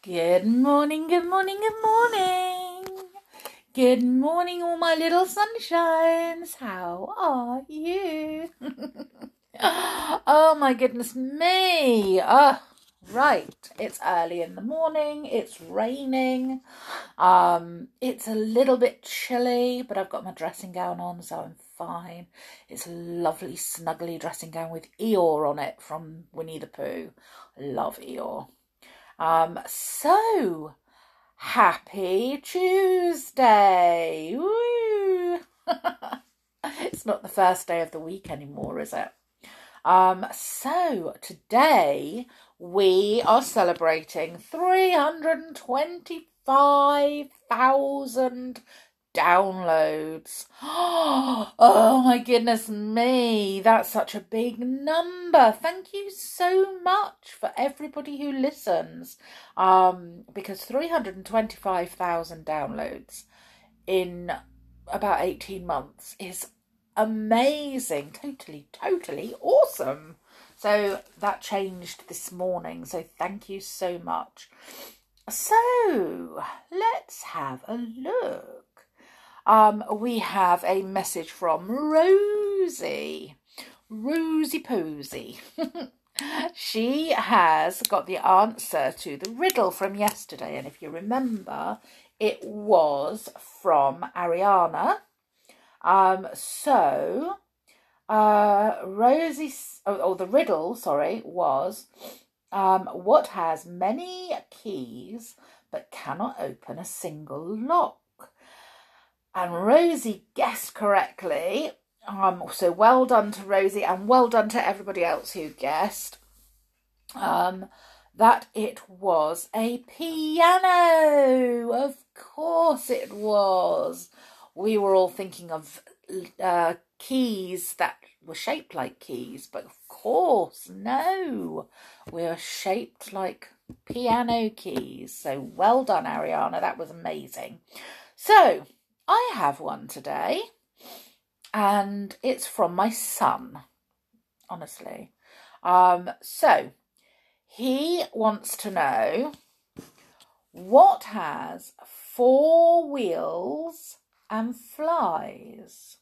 Good morning, good morning, good morning. Good morning, all my little sunshines. How are you? oh my goodness me. Oh, right. It's early in the morning. It's raining. Um, it's a little bit chilly, but I've got my dressing gown on, so I'm fine. It's a lovely, snuggly dressing gown with Eeyore on it from Winnie the Pooh. I love Eeyore. Um, so happy Tuesday! Woo! it's not the first day of the week anymore, is it? Um, so today we are celebrating 325,000 downloads. Oh my goodness me, that's such a big number. Thank you so much for everybody who listens. Um, because 325,000 downloads in about 18 months is amazing. Totally, totally awesome. So that changed this morning. So thank you so much. So let's have a look um, we have a message from Rosie. Rosie Posy. she has got the answer to the riddle from yesterday, and if you remember, it was from Ariana. Um, so, uh, Rosie, oh, oh, the riddle, sorry, was um, what has many keys but cannot open a single lock? And Rosie guessed correctly. Um, so well done to Rosie and well done to everybody else who guessed. Um, that it was a piano. Of course it was. We were all thinking of uh, keys that were shaped like keys, but of course, no. We are shaped like piano keys. So well done, Ariana. That was amazing. So I have one today, and it's from my son, honestly. Um, so he wants to know what has four wheels and flies.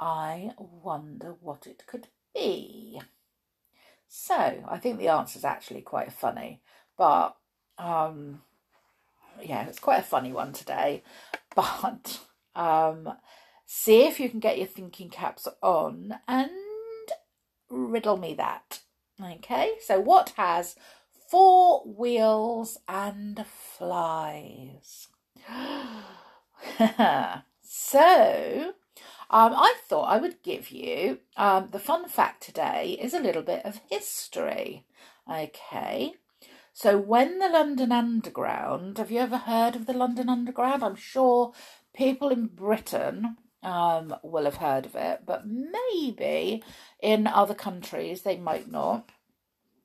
I wonder what it could be. So I think the answer is actually quite funny, but um, yeah, it's quite a funny one today. But um, see if you can get your thinking caps on and riddle me that. Okay, so what has four wheels and flies? so, um, I thought I would give you um, the fun fact today is a little bit of history. Okay, so when the London Underground, have you ever heard of the London Underground? I'm sure people in Britain um, will have heard of it, but maybe in other countries they might not.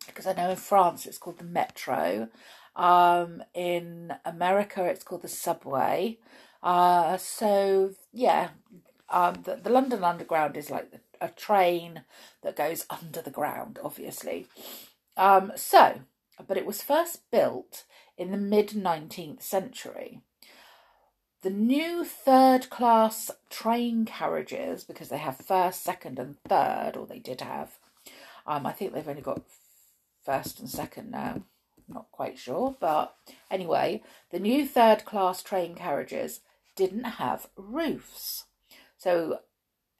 Because I know in France it's called the Metro. Um, in America it's called the subway. Uh, so yeah, um, the, the London Underground is like a train that goes under the ground, obviously. Um, so but it was first built in the mid 19th century. The new third class train carriages, because they have first, second, and third, or they did have, um, I think they've only got first and second now, not quite sure, but anyway, the new third class train carriages didn't have roofs. So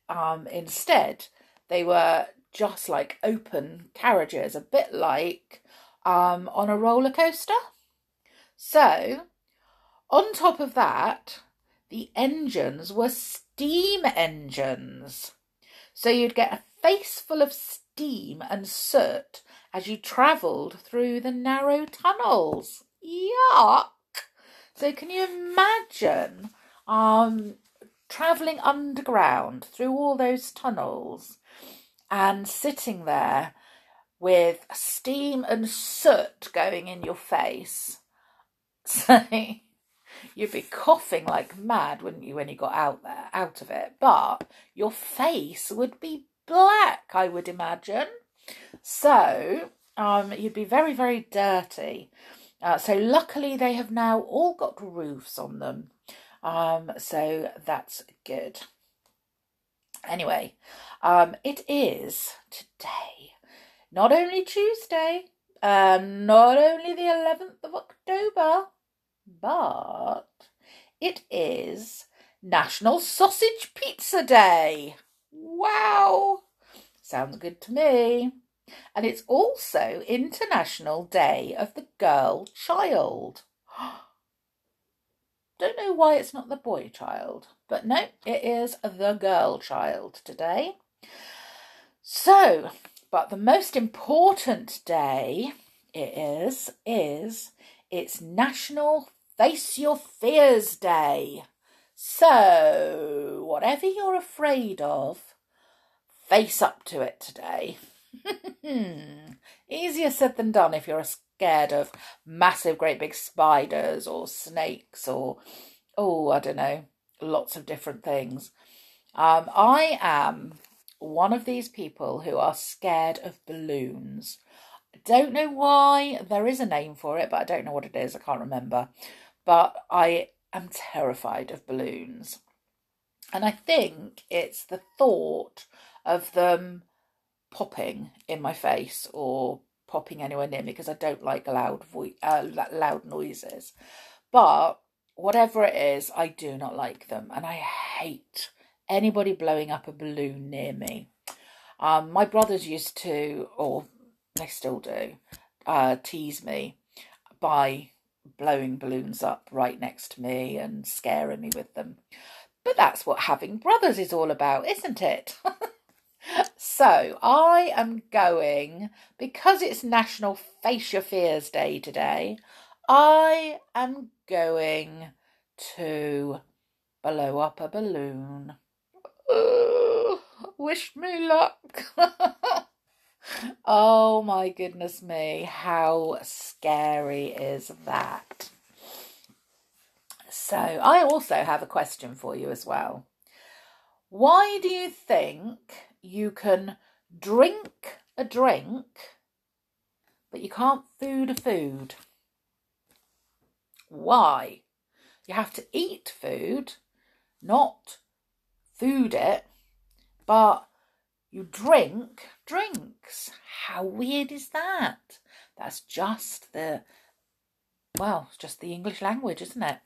um, instead, they were just like open carriages, a bit like um, on a roller coaster. So, on top of that, the engines were steam engines. So you'd get a face full of steam and soot as you travelled through the narrow tunnels. Yuck! So can you imagine um, travelling underground through all those tunnels and sitting there with steam and soot going in your face. So you'd be coughing like mad, wouldn't you, when you got out there, out of it? But your face would be black, I would imagine. So um, you'd be very, very dirty. Uh, so luckily they have now all got roofs on them. Um, so that's good. Anyway, um, it is today, not only Tuesday, um, not only the 11th of October, but it is National Sausage Pizza Day. Wow! Sounds good to me. And it's also International Day of the Girl Child. Don't know why it's not the boy child, but no, it is the girl child today. So, but the most important day it is, is it's National Face Your Fears Day. So, whatever you're afraid of, face up to it today. Easier said than done if you're scared of massive, great big spiders or snakes or, oh, I don't know, lots of different things. Um, I am one of these people who are scared of balloons. I don't know why. There is a name for it, but I don't know what it is. I can't remember. But I am terrified of balloons. And I think it's the thought of them popping in my face or popping anywhere near me because I don't like loud vo- uh, loud noises. But whatever it is, I do not like them, and I hate anybody blowing up a balloon near me. Um, my brothers used to, or they still do, uh, tease me by blowing balloons up right next to me and scaring me with them. But that's what having brothers is all about, isn't it? so I am going, because it's National Face Your Fears Day today, I am going to blow up a balloon. Wish me luck. Oh my goodness me, how scary is that? So, I also have a question for you as well. Why do you think you can drink a drink, but you can't food a food? Why? You have to eat food, not food it, but you drink drinks. How weird is that? That's just the, well, it's just the English language, isn't it?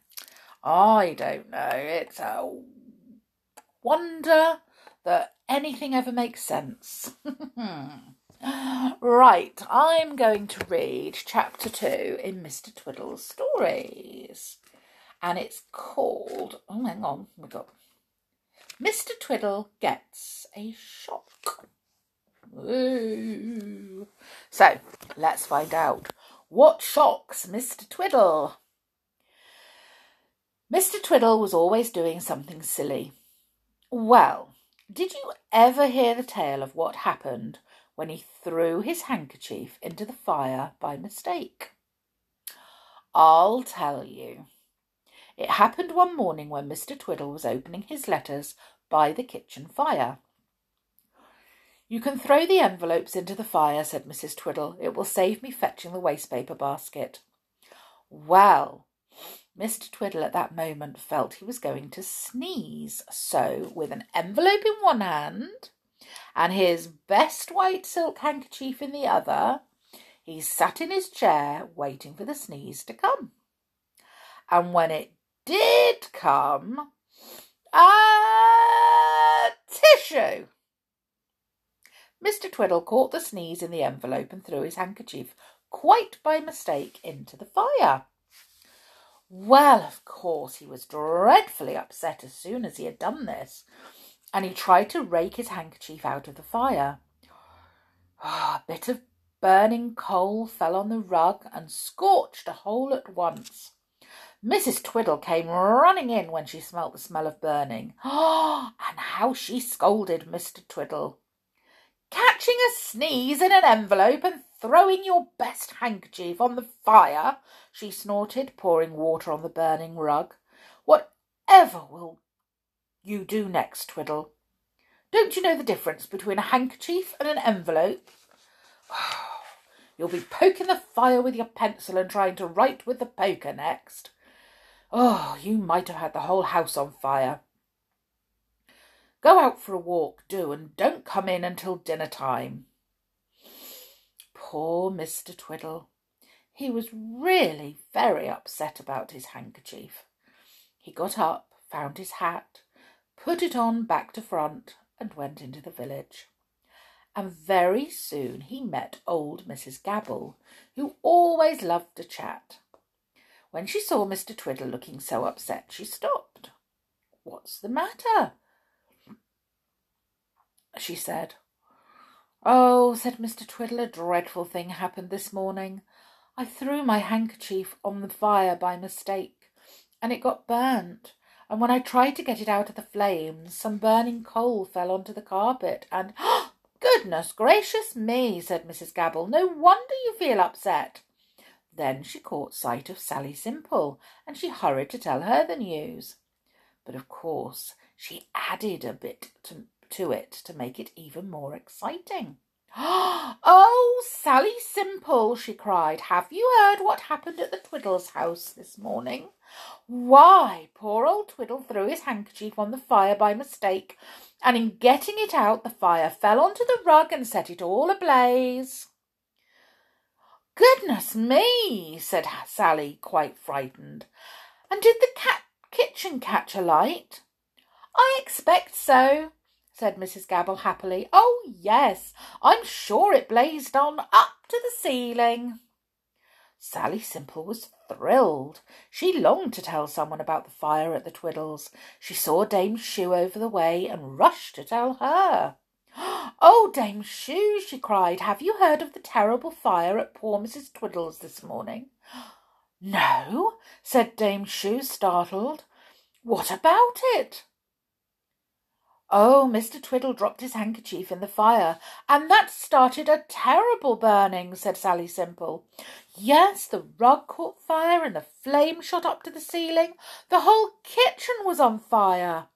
I don't know. It's a wonder that anything ever makes sense. right, I'm going to read chapter two in Mr. Twiddle's stories. And it's called, oh, hang on, we've got Mr. Twiddle gets a shock. Ooh. So let's find out what shocks Mr. Twiddle. Mr. Twiddle was always doing something silly. Well, did you ever hear the tale of what happened when he threw his handkerchief into the fire by mistake? I'll tell you. It happened one morning when Mr. Twiddle was opening his letters by the kitchen fire. You can throw the envelopes into the fire, said Mrs. Twiddle. It will save me fetching the wastepaper basket. Well, Mr. Twiddle at that moment felt he was going to sneeze, so with an envelope in one hand and his best white silk handkerchief in the other, he sat in his chair waiting for the sneeze to come. And when it did come a tissue. Mr. Twiddle caught the sneeze in the envelope and threw his handkerchief, quite by mistake, into the fire. Well, of course, he was dreadfully upset as soon as he had done this, and he tried to rake his handkerchief out of the fire. Oh, a bit of burning coal fell on the rug and scorched a hole at once. Mrs. Twiddle came running in when she smelt the smell of burning. Oh, and how she scolded Mr. Twiddle. Catching a sneeze in an envelope and throwing your best handkerchief on the fire, she snorted, pouring water on the burning rug. Whatever will you do next, Twiddle? Don't you know the difference between a handkerchief and an envelope? You'll be poking the fire with your pencil and trying to write with the poker next. Oh, you might have had the whole house on fire. Go out for a walk, do, and don't come in until dinner time. Poor Mr. Twiddle. He was really very upset about his handkerchief. He got up, found his hat, put it on back to front, and went into the village and very soon he met old Mrs. Gabble, who always loved to chat. When she saw Mr. Twiddle looking so upset, she stopped. What's the matter? she said. Oh, said Mr. Twiddle, a dreadful thing happened this morning. I threw my handkerchief on the fire by mistake, and it got burnt. And when I tried to get it out of the flames, some burning coal fell onto the carpet, and Goodness gracious me, said Mrs. Gabble. No wonder you feel upset. Then she caught sight of Sally Simple, and she hurried to tell her the news. But of course she added a bit to, to it to make it even more exciting. Oh, Sally Simple, she cried, have you heard what happened at the Twiddles house this morning? Why, poor old Twiddle threw his handkerchief on the fire by mistake, and in getting it out, the fire fell onto the rug and set it all ablaze. Goodness me, said Sally, quite frightened. And did the cat kitchen catch alight? I expect so, said Mrs. Gabble happily. Oh, yes, I'm sure it blazed on up to the ceiling. Sally Simple was thrilled. She longed to tell someone about the fire at the Twiddles. She saw Dame Shoo over the way and rushed to tell her. Oh, Dame Shoo, she cried, have you heard of the terrible fire at poor Mrs. Twiddles this morning? No, said Dame Shoo, startled. What about it? Oh, Mr. Twiddle dropped his handkerchief in the fire, and that started a terrible burning, said Sally Simple. Yes, the rug caught fire and the flame shot up to the ceiling. The whole kitchen was on fire.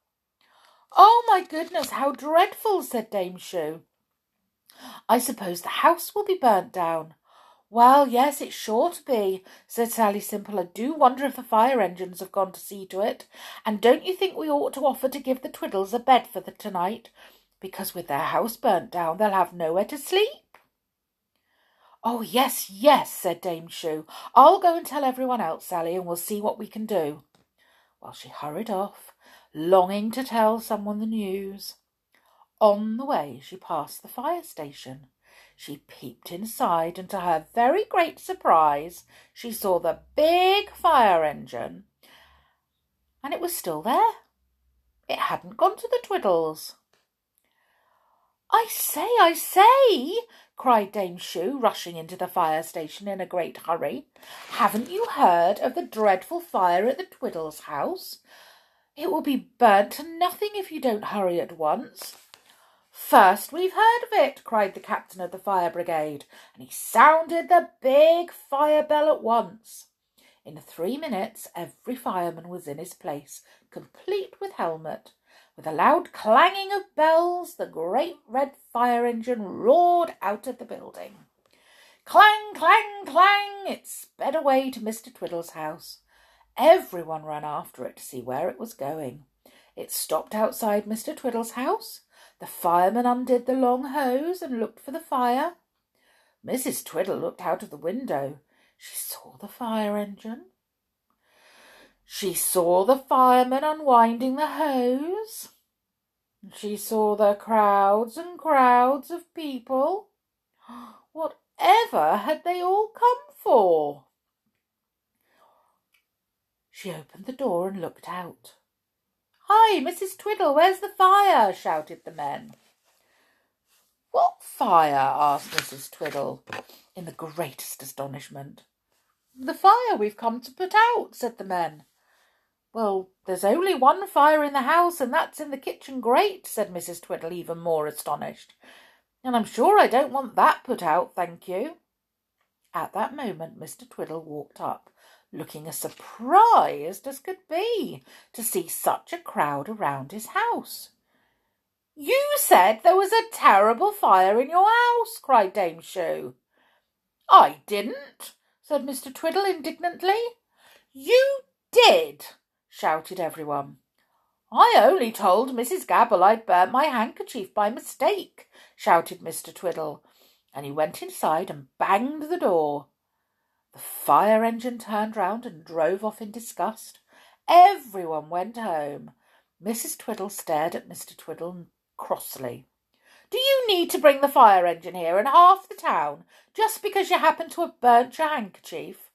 Oh, my goodness, how dreadful, said Dame Shoo. I suppose the house will be burnt down. Well, yes, it's sure to be, said Sally Simple. I do wonder if the fire engines have gone to see to it. And don't you think we ought to offer to give the Twiddles a bed for the tonight? Because with their house burnt down, they'll have nowhere to sleep. Oh, yes, yes, said Dame Shoo. I'll go and tell everyone else, Sally, and we'll see what we can do. Well, she hurried off, longing to tell someone the news. On the way, she passed the fire station. She peeped inside, and to her very great surprise, she saw the big fire engine, and it was still there. It hadn't gone to the Twiddles. I say, I say, cried Dame Shoo, rushing into the fire station in a great hurry. Haven't you heard of the dreadful fire at the Twiddles house? It will be burnt to nothing if you don't hurry at once. First we've heard of it, cried the captain of the fire brigade, and he sounded the big fire bell at once. In three minutes every fireman was in his place, complete with helmet. With a loud clanging of bells, the great red fire engine roared out of the building. Clang, clang, clang! It sped away to Mr. Twiddle's house. Everyone ran after it to see where it was going. It stopped outside Mr. Twiddle's house the fireman undid the long hose and looked for the fire. Mrs. Twiddle looked out of the window. She saw the fire engine. She saw the fireman unwinding the hose. She saw the crowds and crowds of people. Whatever had they all come for? She opened the door and looked out. Hi, Mrs. Twiddle, where's the fire? shouted the men. What fire? asked Mrs. Twiddle, in the greatest astonishment. The fire we've come to put out, said the men. Well, there's only one fire in the house, and that's in the kitchen grate, said Mrs. Twiddle, even more astonished. And I'm sure I don't want that put out, thank you. At that moment, Mr. Twiddle walked up looking as surprised as could be to see such a crowd around his house. You said there was a terrible fire in your house, cried Dame Shoo. I didn't, said Mr. Twiddle indignantly. You did, shouted everyone. I only told Mrs. Gabble I'd burnt my handkerchief by mistake, shouted Mr. Twiddle, and he went inside and banged the door. The fire engine turned round and drove off in disgust. Everyone went home. Mrs. Twiddle stared at Mr. Twiddle crossly. Do you need to bring the fire engine here and half the town just because you happen to have burnt your handkerchief?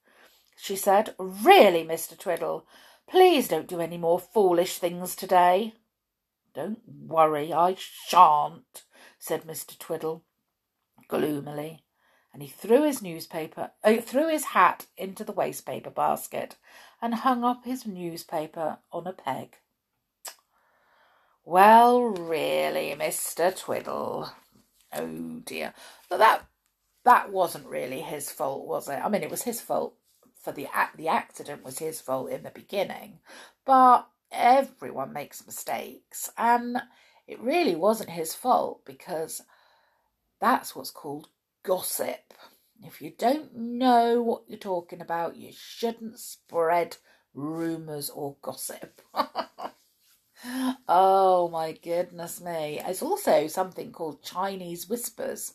She said. Really, Mr. Twiddle, please don't do any more foolish things today. Don't worry, I shan't, said Mr. Twiddle gloomily and he threw his newspaper, uh, threw his hat into the wastepaper basket and hung up his newspaper on a peg. Well, really, Mr. Twiddle. Oh dear. But that that wasn't really his fault, was it? I mean, it was his fault for the the accident was his fault in the beginning, but everyone makes mistakes, and it really wasn't his fault because that's what's called gossip. If you don't know what you're talking about, you shouldn't spread rumours or gossip. oh my goodness me. It's also something called Chinese whispers,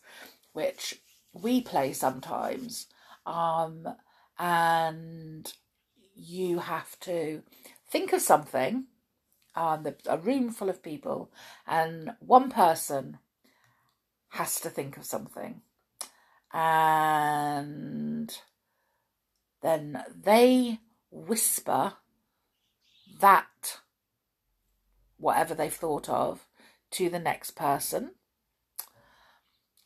which we play sometimes. Um, and you have to think of something, um, a room full of people, and one person has to think of something and then they whisper that whatever they've thought of to the next person.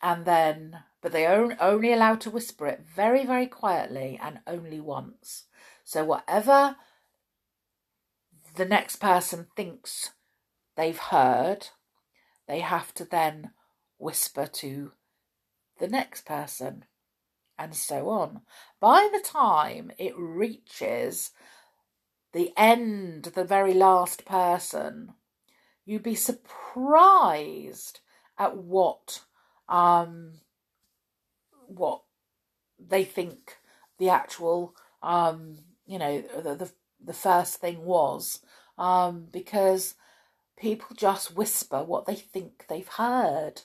And then but they are only allowed to whisper it very very quietly and only once. So whatever the next person thinks they've heard they have to then whisper to the next person, and so on. By the time it reaches the end, the very last person, you'd be surprised at what um what they think the actual um you know the the, the first thing was um because people just whisper what they think they've heard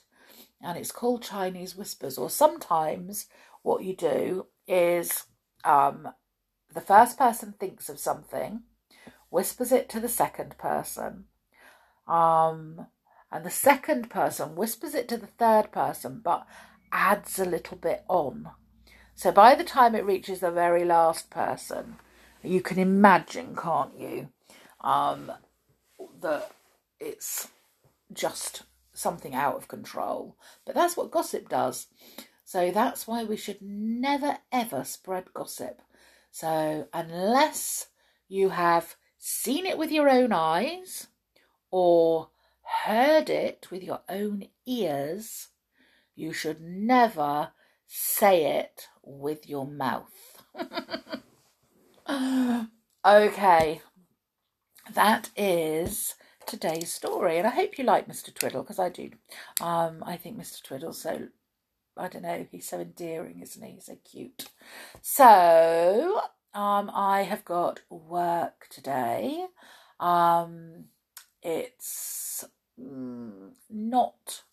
and it's called Chinese whispers. Or sometimes what you do is um, the first person thinks of something, whispers it to the second person, um, and the second person whispers it to the third person, but adds a little bit on. So by the time it reaches the very last person, you can imagine, can't you, um, that it's just something out of control. But that's what gossip does. So that's why we should never ever spread gossip. So unless you have seen it with your own eyes or heard it with your own ears, you should never say it with your mouth. okay, that is today's story. And I hope you like Mr. Twiddle because I do. Um, I think Mr. Twiddle's so, I don't know, he's so endearing, isn't he? He's so cute. So, um, I have got work today. Um, it's mm, not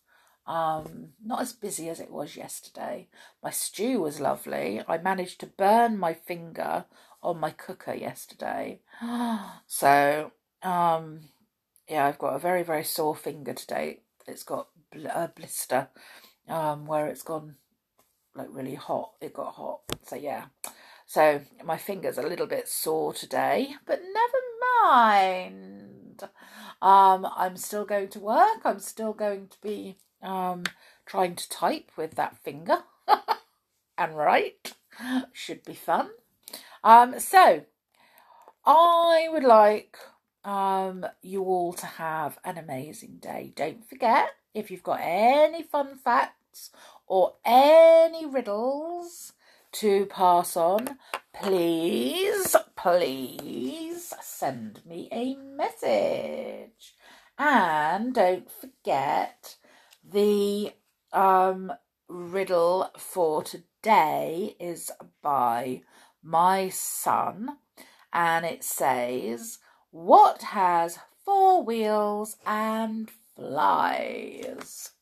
um not as busy as it was yesterday my stew was lovely i managed to burn my finger on my cooker yesterday so um yeah, I've got a very, very sore finger today. It's got a blister um, where it's gone like really hot. It got hot. So, yeah. So, my finger's a little bit sore today, but never mind. Um, I'm still going to work. I'm still going to be um, trying to type with that finger and write. Should be fun. Um, so, I would like um, you all to have an amazing day. Don't forget, if you've got any fun facts or any riddles to pass on, please, please send me a message. And don't forget the um, riddle for today is by my son, and it says, What has four wheels and flies?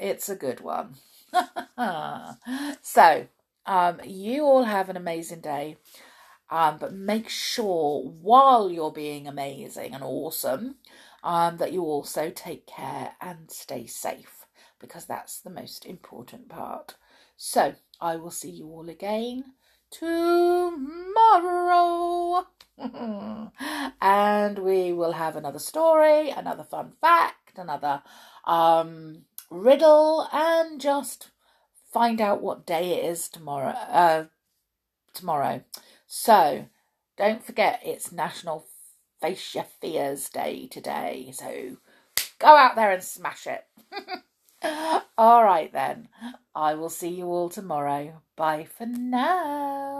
It's a good one. so, um, you all have an amazing day. Um, but make sure while you're being amazing and awesome um, that you also take care and stay safe because that's the most important part. So I will see you all again tomorrow. and we will have another story, another fun fact, another um, riddle, and just find out what day it is tomorrow. Uh, tomorrow. So don't forget it's National Face Your Fears Day today. So go out there and smash it. all right then. I will see you all tomorrow. Bye for now.